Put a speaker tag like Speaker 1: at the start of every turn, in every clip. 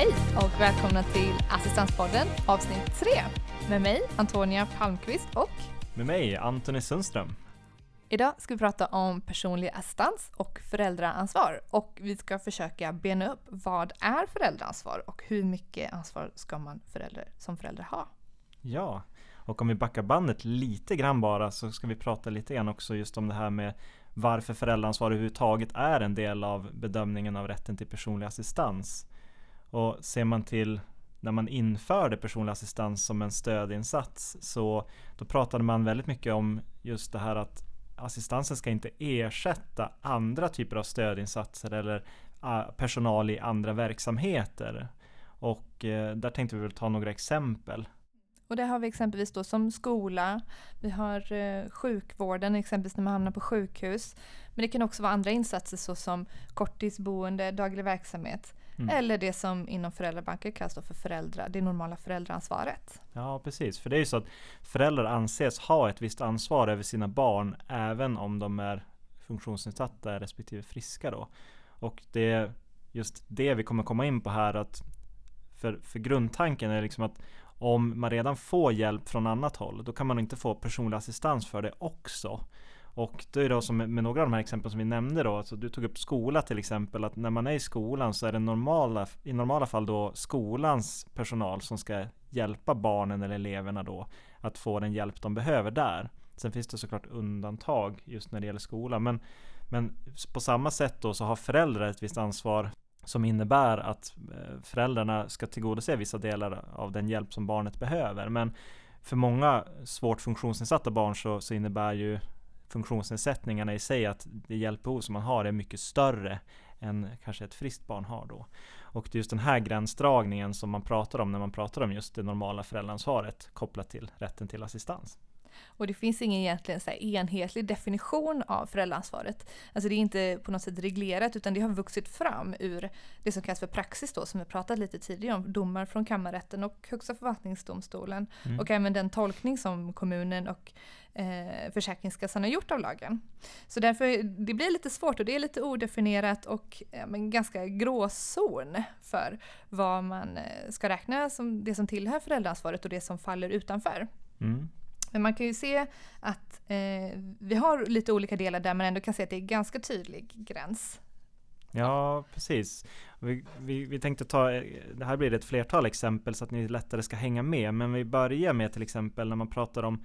Speaker 1: Hej och välkomna till Assistanspodden avsnitt 3 med mig Antonia Palmqvist och
Speaker 2: med mig Antoni Sundström.
Speaker 1: Idag ska vi prata om personlig assistans och föräldraansvar och vi ska försöka bena upp vad är föräldraansvar och hur mycket ansvar ska man förälder, som förälder ha?
Speaker 2: Ja, och om vi backar bandet lite grann bara så ska vi prata lite grann också just om det här med varför föräldraansvar överhuvudtaget är en del av bedömningen av rätten till personlig assistans. Och ser man till när man införde personlig assistans som en stödinsats så då pratade man väldigt mycket om just det här att assistansen ska inte ersätta andra typer av stödinsatser eller ah, personal i andra verksamheter. Och eh, där tänkte vi väl ta några exempel.
Speaker 1: Och det har vi exempelvis då som skola, vi har eh, sjukvården, exempelvis när man hamnar på sjukhus. Men det kan också vara andra insatser såsom korttidsboende, daglig verksamhet. Mm. Eller det som inom föräldrabanker kallas för föräldrar, det normala föräldraansvaret.
Speaker 2: Ja, precis. För det är ju så att föräldrar anses ha ett visst ansvar över sina barn även om de är funktionsnedsatta respektive friska då. Och det är just det vi kommer komma in på här att för, för grundtanken är liksom att om man redan får hjälp från annat håll, då kan man inte få personlig assistans för det också. Och det är då som med några av de här exemplen som vi nämnde då, alltså du tog upp skola till exempel, att när man är i skolan så är det normala, i normala fall då skolans personal som ska hjälpa barnen eller eleverna då att få den hjälp de behöver där. Sen finns det såklart undantag just när det gäller skolan, men, men på samma sätt då så har föräldrar ett visst ansvar som innebär att eh, föräldrarna ska tillgodose vissa delar av den hjälp som barnet behöver. Men för många svårt funktionsnedsatta barn så, så innebär ju funktionsnedsättningarna i sig att det hjälpbehov som man har är mycket större än kanske ett friskt barn har då. Och det är just den här gränsdragningen som man pratar om när man pratar om just det normala föräldraansvaret kopplat till rätten till assistans.
Speaker 1: Och det finns ingen egentligen så enhetlig definition av föräldraansvaret. Alltså det är inte på något sätt reglerat utan det har vuxit fram ur det som kallas för praxis då som vi pratat lite tidigare om, domar från kammarrätten och Högsta förvaltningsdomstolen mm. och även den tolkning som kommunen och eh, Försäkringskassan har gjort av lagen. Så därför det blir lite svårt och det är lite odefinierat och ja, men ganska gråzon för vad man eh, ska räkna som det som tillhör föräldraansvaret och det som faller utanför. Mm. Men man kan ju se att eh, vi har lite olika delar där man ändå kan se att det är ganska tydlig gräns.
Speaker 2: Ja, precis. Vi, vi, vi tänkte ta, eh, det här blir ett flertal exempel så att ni lättare ska hänga med. Men vi börjar med till exempel när man pratar om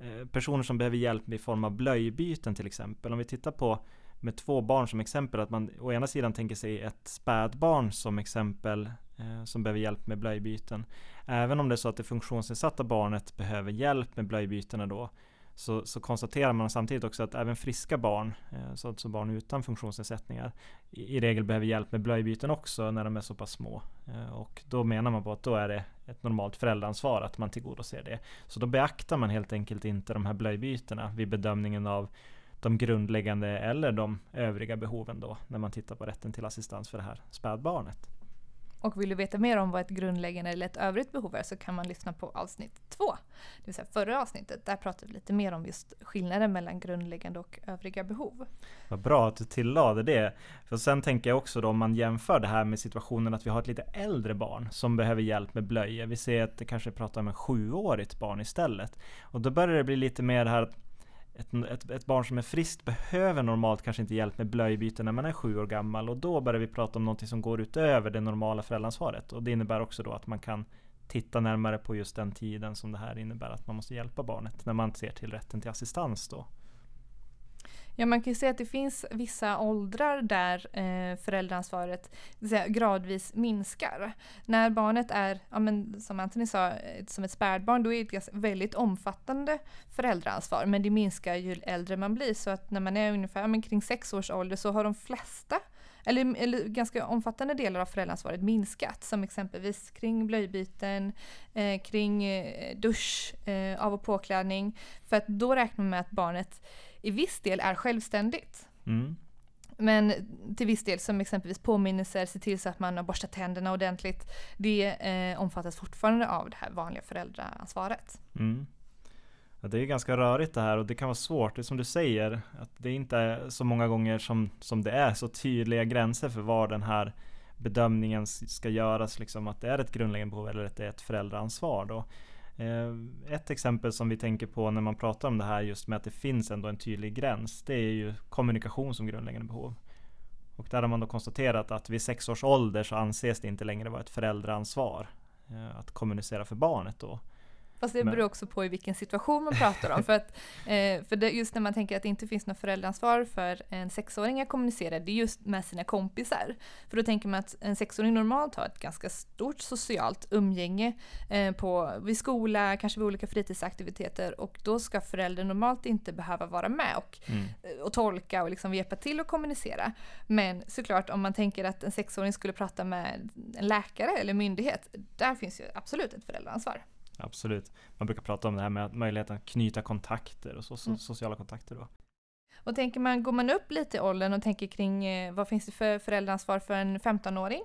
Speaker 2: eh, personer som behöver hjälp i form av blöjbyten till exempel. Om vi tittar på med två barn som exempel, att man å ena sidan tänker sig ett spädbarn som exempel Eh, som behöver hjälp med blöjbyten. Även om det är så att det funktionsnedsatta barnet behöver hjälp med blöjbytena då så, så konstaterar man samtidigt också att även friska barn, eh, så alltså barn utan funktionsnedsättningar, i, i, regel behöver hjälp med blöjbyten också när de är så pass små. Eh, och då menar man på att då är det ett normalt föräldraansvar att man tillgodoser det. Så då beaktar man helt enkelt inte de här blöjbytena vid bedömningen av de grundläggande eller de övriga behoven då när man tittar på rätten till assistans för det här spädbarnet.
Speaker 1: Och vill du veta mer om vad ett grundläggande eller ett övrigt behov är så kan man lyssna på avsnitt två. Det vill säga förra avsnittet. Där pratade vi lite mer om just skillnaden mellan grundläggande och övriga behov.
Speaker 2: Vad bra att du tillade det. För sen tänker jag också då om man jämför det här med situationen att vi har ett lite äldre barn som behöver hjälp med blöjor. Vi ser att det kanske pratar om ett sjuårigt barn istället. Och då börjar det bli lite mer det här att ett, ett, ett, barn som är friskt behöver normalt kanske inte hjälp med blöjbyte när man är sju år gammal och då börjar vi prata om något som går utöver det normala föräldraansvaret och det innebär också då att man kan titta närmare på just den tiden som det här innebär att man måste hjälpa barnet när man ser till rätten till assistans då.
Speaker 1: Ja, man kan ju säga att det finns vissa åldrar där eh, föräldraansvaret säga, gradvis minskar. När barnet är, ja, men, som Anthony sa, som ett spädbarn, då är det ett väldigt omfattande föräldraansvar. Men det minskar ju äldre man blir. Så att när man är ungefär ja, men kring sex års ålder så har de flesta eller, eller ganska omfattande delar av föräldraansvaret minskat. Som exempelvis kring blöjbyten, eh, kring eh, dusch, eh, av och påklädning. För att då räknar man med att barnet i viss del är självständigt. Mm. Men till viss del, som exempelvis påminnelser, se till så att man har borstat tänderna ordentligt, det eh, omfattas fortfarande av det här vanliga föräldraansvaret. Mm.
Speaker 2: Ja, det är ganska rörigt det här och det kan vara svårt. Det är som du säger, att det inte är så många gånger som, som det är så tydliga gränser för var den här bedömningen ska göras, liksom att det är ett grundläggande behov eller att det är ett föräldraansvar. Då. Eh, ett exempel som vi tänker på när man pratar om det här just med att det finns ändå en tydlig gräns, det är ju kommunikation som grundläggande behov. Och där har man då konstaterat att vid sex års ålder så anses det inte längre vara ett föräldraansvar eh, att kommunicera för barnet då.
Speaker 1: Fast det beror också på i vilken situation man pratar om. för att, eh, för det, just när man tänker att det inte finns något föräldraansvar för en sexåring att kommunicera, det är just med sina kompisar. För då tänker man att en sexåring normalt har ett ganska stort socialt umgänge eh, på, vid skola, kanske vid olika fritidsaktiviteter och då ska föräldern normalt inte behöva vara med och, mm. och tolka och liksom hjälpa till att kommunicera. Men såklart om man tänker att en sexåring skulle prata med en läkare eller myndighet, där finns ju absolut ett föräldraansvar.
Speaker 2: Absolut. Man brukar prata om det här med möjligheten att knyta kontakter och så, mm. sociala kontakter. Då.
Speaker 1: Och tänker man, går man upp lite i åldern och tänker kring eh, vad finns det för föräldraansvar för en 15-åring?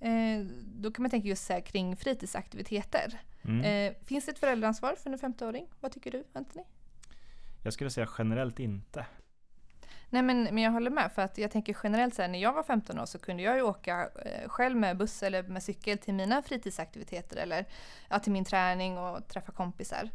Speaker 1: Eh, då kan man tänka just här, kring fritidsaktiviteter. Mm. Eh, finns det ett föräldraansvar för en 15-åring? Vad tycker du Anthony?
Speaker 2: Jag skulle säga generellt inte.
Speaker 1: Nej men, men jag håller med för att jag tänker generellt så här, när jag var 15 år så kunde jag ju åka eh, själv med buss eller med cykel till mina fritidsaktiviteter eller ja, till min träning och träffa kompisar.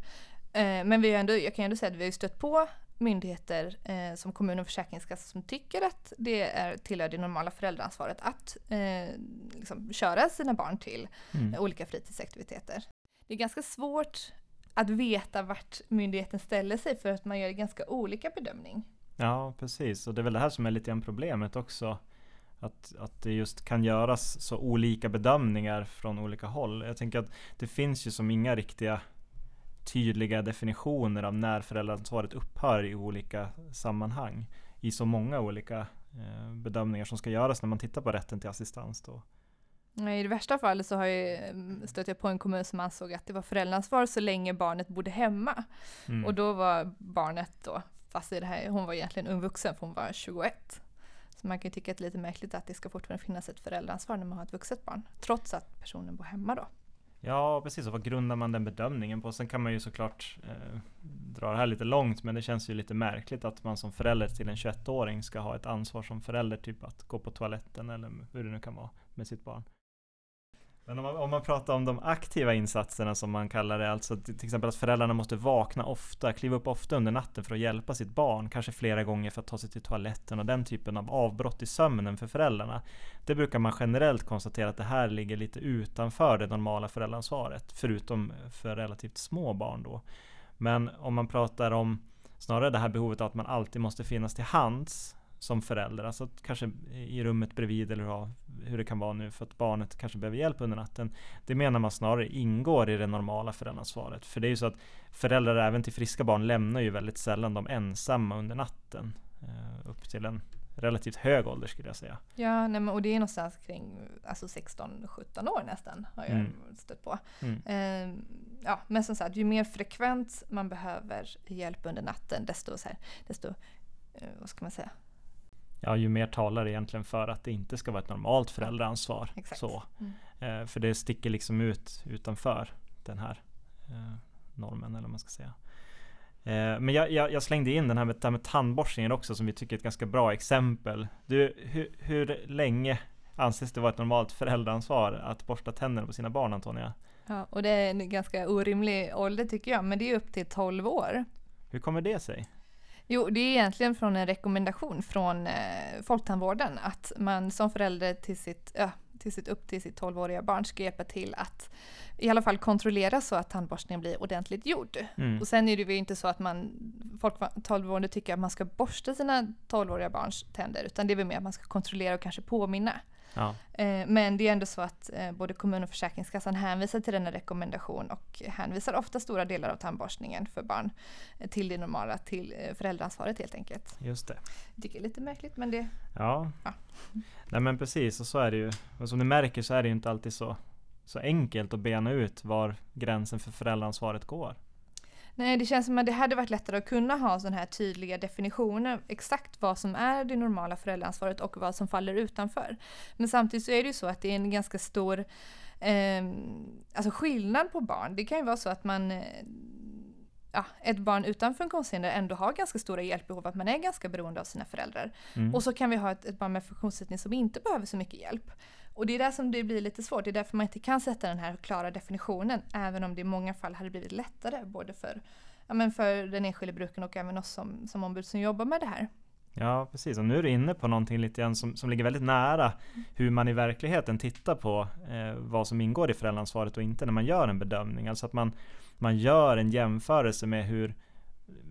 Speaker 1: Eh, men vi har ändå, jag kan ändå säga att vi har stött på myndigheter eh, som kommun och försäkringskassa som tycker att det är tillhör det normala föräldraansvaret att eh, liksom, köra sina barn till mm. olika fritidsaktiviteter. Det är ganska svårt att veta vart myndigheten ställer sig för att man gör ganska olika bedömning.
Speaker 2: Ja, precis. Och det är väl det här som är lite grann problemet också. Att, att det just kan göras så olika bedömningar från olika håll. Jag tänker att det finns ju som inga riktiga tydliga definitioner av när föräldraansvaret upphör i olika sammanhang. I så många olika eh, bedömningar som ska göras när man tittar på rätten till assistans. Då.
Speaker 1: I det värsta fallet så har jag stött jag på en kommun som ansåg att det var föräldraansvar så länge barnet bodde hemma. Mm. Och då var barnet då Fast i det här, hon var egentligen ung vuxen för hon var 21. Så man kan ju tycka att det är lite märkligt att det ska fortfarande finnas ett föräldraansvar när man har ett vuxet barn. Trots att personen bor hemma då.
Speaker 2: Ja, precis. Och vad grundar man den bedömningen på? Sen kan man ju såklart eh, dra det här lite långt, men det känns ju lite märkligt att man som förälder till en 21-åring ska ha ett ansvar som förälder, typ att gå på toaletten eller hur det nu kan vara med sitt barn. Men om man, om man, pratar om de aktiva insatserna som man kallar det, alltså till exempel att föräldrarna måste vakna ofta, kliva upp ofta under natten för att hjälpa sitt barn, kanske flera gånger för att ta sig till toaletten och den typen av avbrott i sömnen för föräldrarna. Det brukar man generellt konstatera att det här ligger lite utanför det normala föräldraansvaret, förutom för relativt små barn då. Men om man pratar om snarare det här behovet av att man alltid måste finnas till hands som förälder, alltså kanske i rummet bredvid eller hur det kan vara nu för att barnet kanske behöver hjälp under natten. Det menar man snarare ingår i det normala föräldraansvaret. För det är ju så att föräldrar även till friska barn lämnar ju väldigt sällan dem ensamma under natten. Eh, upp till en relativt hög ålder skulle jag säga.
Speaker 1: Ja, nej, men, och det är någonstans kring alltså 16-17 år nästan har jag mm. stött på. Mm. Eh, ja, men som sagt, ju mer frekvent man behöver hjälp under natten desto, så här, desto eh, vad ska man säga,
Speaker 2: ja, ju mer talar egentligen för att det inte ska vara ett normalt föräldraansvar. Exakt. Så. Mm. Eh, för det sticker liksom ut utanför den här eh, normen eller vad man ska säga. Eh, men jag, jag, jag, slängde in den här med, med tandborstningen också som vi tycker är ett ganska bra exempel. Du, hur, hur länge anses det vara ett normalt föräldraansvar att borsta tänderna på sina barn Antonia?
Speaker 1: Ja, och det är en ganska orimlig ålder tycker jag, men det är upp till 12 år.
Speaker 2: Hur kommer det sig?
Speaker 1: Jo, det är egentligen från en rekommendation från eh, Folktandvården att man som förälder till sitt, ja, till sitt upp till sitt 12-åriga barn ska hjälpa till att i alla fall kontrollera så att tandborstningen blir ordentligt gjord. Mm. Och sen är det ju inte så att man, Folktandvården tycker att man ska borsta sina 12-åriga barns tänder, utan det är väl mer att man ska kontrollera och kanske påminna. Ja. Eh, men det är ändå så att eh, både kommun och Försäkringskassan hänvisar till denna rekommendation och hänvisar ofta stora delar av tandborstningen för barn eh, till det normala, till föräldraansvaret helt enkelt.
Speaker 2: Just det.
Speaker 1: Jag tycker det är lite märkligt men det...
Speaker 2: Ja. ja. Nej men precis, och så är det ju. Och som du märker så är det ju inte alltid så, så enkelt att bena ut var gränsen för föräldraansvaret går.
Speaker 1: Nej, det känns som att det hade varit lättare att kunna ha sådana här tydliga definitioner, exakt vad som är det normala föräldraansvaret och vad som faller utanför. Men samtidigt så är det ju så att det är en ganska stor eh, alltså skillnad på barn. Det kan ju vara så att man eh, ja, ett barn utan funktionshinder ändå har ganska stora hjälpbehov, att man är ganska beroende av sina föräldrar. Mm. Och så kan vi ha ett, ett barn med funktionsnedsättning som inte behöver så mycket hjälp. Och det är där som det blir lite svårt, det är därför man inte kan sätta den här klara definitionen, även om det i många fall hade blivit lättare, både för, ja, men för den enskilde brukaren och även oss som, som ombud som jobbar med det här.
Speaker 2: Ja, precis. Och nu är du inne på någonting lite grann som, som ligger väldigt nära hur man i verkligheten tittar på eh, vad som ingår i föräldraansvaret och inte när man gör en bedömning. Alltså att man, man gör en jämförelse med hur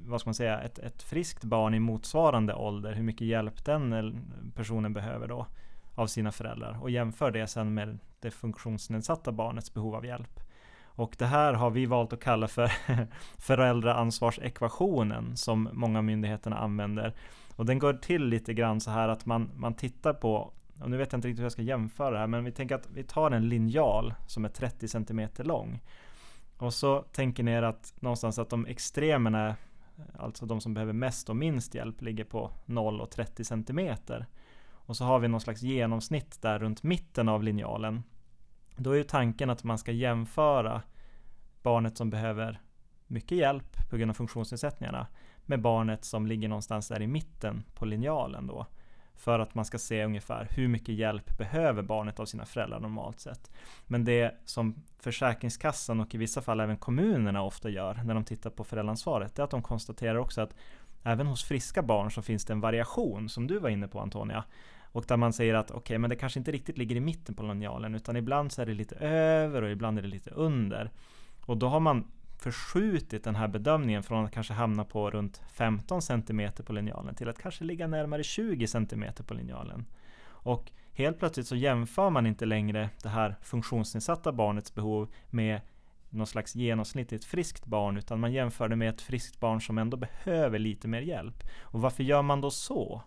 Speaker 2: vad ska man säga, ett, ett friskt barn i motsvarande ålder, hur mycket hjälp den eh, personen behöver då av sina föräldrar och jämför det sen med det funktionsnedsatta barnets behov av hjälp. Och det här har vi valt att kalla för föräldraansvarsekvationen som många myndigheter använder. Och den går till lite grann så här att man, man tittar på, och nu vet jag inte riktigt hur jag ska jämföra det här, men vi tänker att vi tar en linjal som är 30 cm lång. Och så tänker ni er att någonstans att de extremerna, alltså de som behöver mest och minst hjälp, ligger på 0 och 30 cm. Och så har vi någon slags genomsnitt där runt mitten av linjalen. Då är ju tanken att man ska jämföra barnet som behöver mycket hjälp på grund av funktionsnedsättningarna med barnet som ligger någonstans där i mitten på linjalen då. För att man ska se ungefär hur mycket hjälp behöver barnet av sina föräldrar normalt sett. Men det som Försäkringskassan och i vissa fall även kommunerna ofta gör när de tittar på föräldraansvaret, är att de konstaterar också att även hos friska barn så finns det en variation, som du var inne på Antonia. Och där man säger att okej, okay, men det kanske inte riktigt ligger i mitten på linjalen, utan ibland så är det lite över och ibland är det lite under. Och då har man förskjutit den här bedömningen från att kanske hamna på runt 15 cm på linjalen till att kanske ligga närmare 20 cm på linjalen. Och helt plötsligt så jämför man inte längre det här funktionsnedsatta barnets behov med någon slags genomsnittligt friskt barn, utan man jämför det med ett friskt barn som ändå behöver lite mer hjälp. Och varför gör man då så?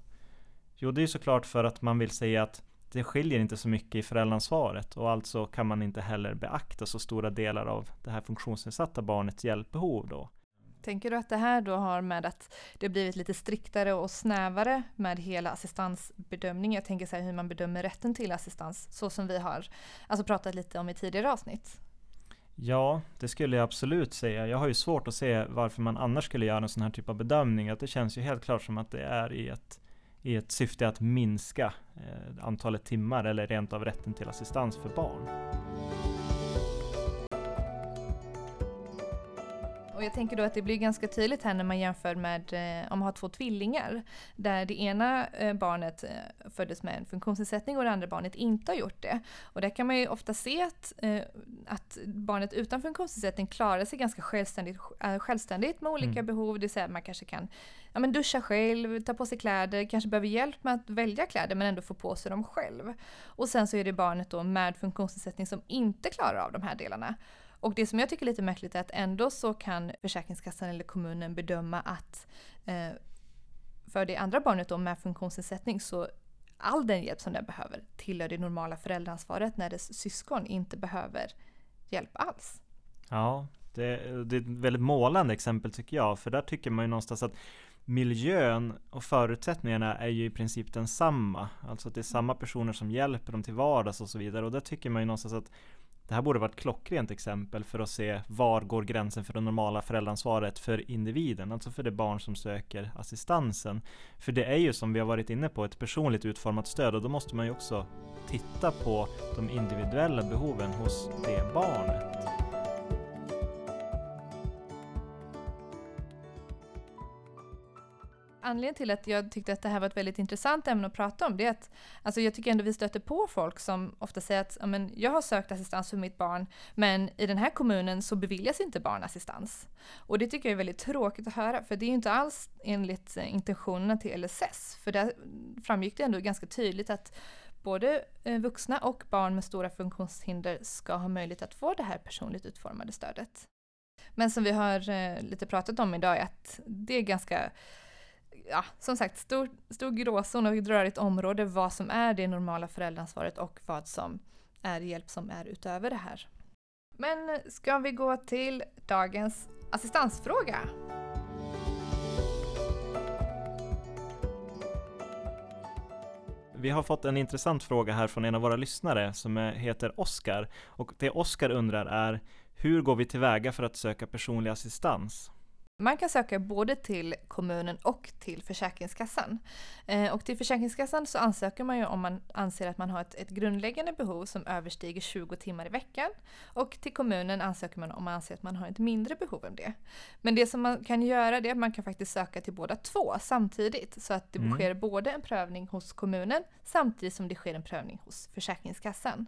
Speaker 2: Jo, det är såklart för att man vill säga att det skiljer inte så mycket i föräldraansvaret och alltså kan man inte heller beakta så stora delar av det här funktionsnedsatta barnets hjälpbehov då.
Speaker 1: Tänker du att det här då har med att det blivit lite striktare och snävare med hela assistansbedömningen? Jag tänker så här hur man bedömer rätten till assistans, så som vi har alltså pratat lite om i tidigare avsnitt.
Speaker 2: Ja, det skulle jag absolut säga. Jag har ju svårt att se varför man annars skulle göra en sån här typ av bedömning. Att det känns ju helt klart som att det är i ett i ett syfte att minska eh, antalet timmar eller rent av rätten till assistans för barn.
Speaker 1: Och jag tänker då att det blir ganska tydligt här när man jämför med eh, om man har två tvillingar. Där det ena eh, barnet eh, föddes med en funktionsnedsättning och det andra barnet inte har gjort det. Och där kan man ju ofta se att, att barnet utan funktionsnedsättning klarar sig ganska självständigt, självständigt med olika mm. behov. Det vill säga man kanske kan ja, men duscha själv, ta på sig kläder, kanske behöver hjälp med att välja kläder men ändå få på sig dem själv. Och sen så är det barnet då med funktionsnedsättning som inte klarar av de här delarna. Och det som jag tycker är lite märkligt är att ändå så kan Försäkringskassan eller kommunen bedöma att eh, för det andra barnet då med funktionsnedsättning så all den hjälp som den behöver tillhör det normala föräldraansvaret när dess syskon inte behöver hjälp alls.
Speaker 2: Ja, det, det är ett väldigt målande exempel tycker jag, för där tycker man ju någonstans att miljön och förutsättningarna är ju i princip densamma. Alltså att det är samma personer som hjälper dem till vardags och så vidare. Och där tycker man ju någonstans att det här borde vara ett klockrent exempel för att se var går gränsen för det normala föräldraansvaret för individen, alltså för det barn som söker assistansen. För det är ju som vi har varit inne på ett personligt utformat stöd och då måste man ju också titta på de individuella behoven hos det barnet.
Speaker 1: Anledningen till att jag tyckte att det här var ett väldigt intressant ämne att prata om, det är att alltså jag tycker ändå vi stöter på folk som ofta säger att men, jag har sökt assistans för mitt barn, men i den här kommunen så beviljas inte barnassistans. Och det tycker jag är väldigt tråkigt att höra, för det är ju inte alls enligt eh, intentionerna till LSS, för där framgick det ändå ganska tydligt att både eh, vuxna och barn med stora funktionshinder ska ha möjlighet att få det här personligt utformade stödet. Men som vi har eh, lite pratat om idag är att det är ganska ja, som sagt, stor, stor gråzon och ett rörigt område vad som är det normala föräldraansvaret och vad som är hjälp som är utöver det här. Men ska vi gå till dagens assistansfråga?
Speaker 2: Vi har fått en intressant fråga här från en av våra lyssnare som heter Oskar. Och det Oskar undrar är Hur går vi tillväga för att söka personlig assistans?
Speaker 1: Man kan söka både till kommunen och till Försäkringskassan. Eh, och till Försäkringskassan så ansöker man ju om man anser att man har ett, ett, grundläggande behov som överstiger 20 timmar i veckan. Och till kommunen ansöker man om man anser att man har ett mindre behov än det. Men det som man kan göra är att man kan faktiskt söka till båda två samtidigt. Så att det mm. sker både en prövning hos kommunen samtidigt som det sker en prövning hos Försäkringskassan.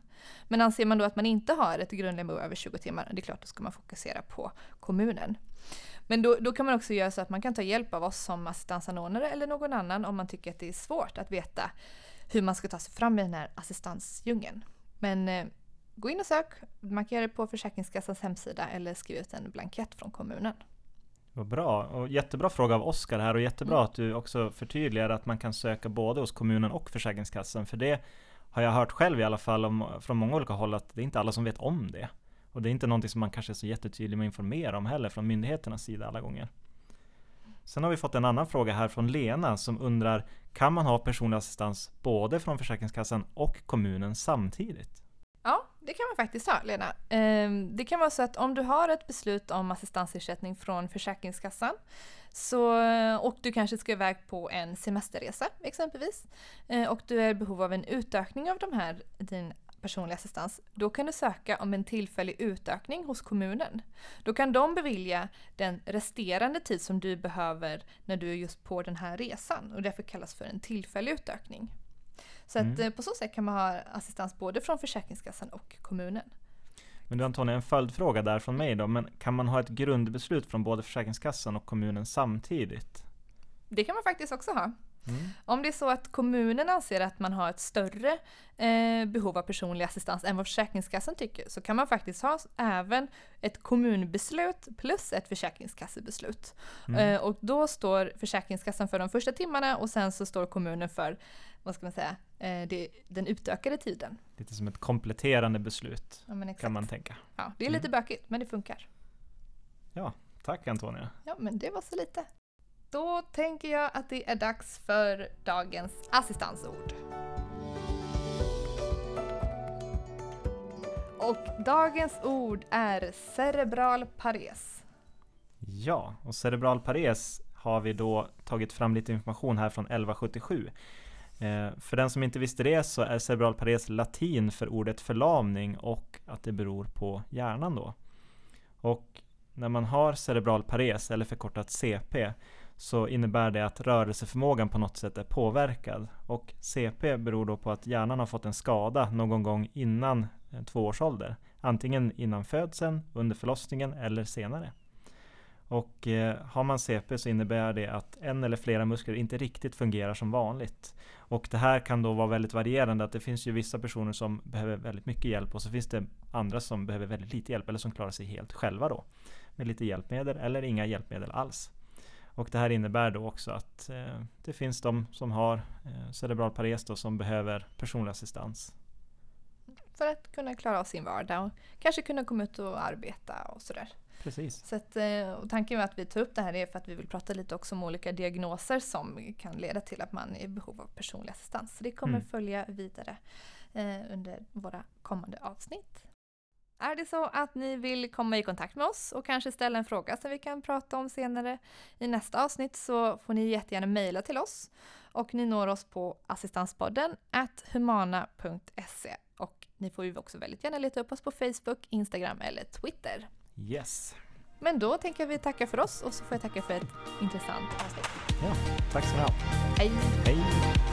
Speaker 1: Men anser man då att man inte har ett grundläggande behov över 20 timmar, det är klart då ska man fokusera på kommunen. Men då, då kan man också göra så att man kan ta hjälp av oss som assistansanordnare eller någon annan om man tycker att det är svårt att veta hur man ska ta sig fram i den här assistansdjungeln. Men eh, gå in och sök. Man kan göra det på Försäkringskassans hemsida eller skriva ut en blankett från kommunen.
Speaker 2: Vad bra och jättebra fråga av Oskar här och jättebra mm. att du också förtydligar att man kan söka både hos kommunen och Försäkringskassan för det har jag hört själv i alla fall om, från många olika håll att det är inte alla som vet om det. Och det är inte någonting som man kanske är så jättetydlig med att informera om heller från myndigheternas sida alla gånger. Sen har vi fått en annan fråga här från Lena som undrar Kan man ha personlig assistans både från Försäkringskassan och kommunen samtidigt?
Speaker 1: Ja, det kan man faktiskt ha, Lena. Ehm, det kan vara så att om du har ett beslut om assistansersättning från Försäkringskassan så, och du kanske ska iväg på en semesterresa exempelvis eh, och du är i behov av en utökning av de här, din personlig assistans, då kan du söka om en tillfällig utökning hos kommunen. Då kan de bevilja den resterande tid som du behöver när du är just på den här resan och därför kallas för en tillfällig utökning. Så mm. att eh, på så sätt kan man ha assistans både från Försäkringskassan och kommunen.
Speaker 2: Men du Antonija, en följdfråga där från mig då. Men kan man ha ett grundbeslut från både Försäkringskassan och kommunen samtidigt?
Speaker 1: Det kan man faktiskt också ha. Mm. Om det är så att kommunen anser att man har ett större eh, behov av personlig assistans än vad Försäkringskassan tycker så kan man faktiskt ha även ett kommunbeslut plus ett försäkringskassebeslut. Mm. Eh, och då står Försäkringskassan för de första timmarna och sen så står kommunen för vad ska man säga, eh, det, den utökade tiden.
Speaker 2: Lite som ett kompletterande beslut ja, kan man tänka.
Speaker 1: Ja, det är lite mm. bökigt men det funkar.
Speaker 2: Ja, tack Antonia.
Speaker 1: Ja, men det var så lite. Då tänker jag att det är dags för dagens assistansord. Och dagens ord är cerebral pares.
Speaker 2: Ja, och cerebral pares har vi då tagit fram lite information här från 1177. Eh, för den som inte visste det så är cerebral pares latin för ordet förlamning och att det beror på hjärnan då. Och när man har cerebral pares, eller förkortat CP, så innebär det att rörelseförmågan på något sätt är påverkad. Och CP beror då på att hjärnan har fått en skada någon gång innan eh, två års ålder. Antingen innan födseln, under förlossningen eller senare. Och eh, har man CP så innebär det att en eller flera muskler inte riktigt fungerar som vanligt. Och det här kan då vara väldigt varierande, att det finns ju vissa personer som behöver väldigt mycket hjälp och så finns det andra som behöver väldigt lite hjälp eller som klarar sig helt själva då. Med lite hjälpmedel eller inga hjälpmedel alls. Och det här innebär då också att eh, det finns de som har eh, cerebral pares då, som behöver personlig assistans.
Speaker 1: För att kunna klara av sin vardag och kanske kunna komma ut och arbeta och sådär.
Speaker 2: Precis.
Speaker 1: Så att, eh, och tanken med att vi tar upp det här är för att vi vill prata lite också om olika diagnoser som kan leda till att man är i behov av personlig assistans. Så det kommer mm. följa vidare eh, under våra kommande avsnitt. Är det så att ni vill komma i kontakt med oss och kanske ställa en fråga som vi kan prata om senare i nästa avsnitt så får ni jättegärna mejla till oss. Och ni når oss på assistanspodden humana.se och ni får ju också väldigt gärna leta upp oss på Facebook, Instagram eller Twitter.
Speaker 2: Yes.
Speaker 1: Men då tänker vi tacka för oss och så får jag tacka för ett intressant avsnitt.
Speaker 2: Ja, tack så mycket.
Speaker 1: Hej.
Speaker 2: Hej.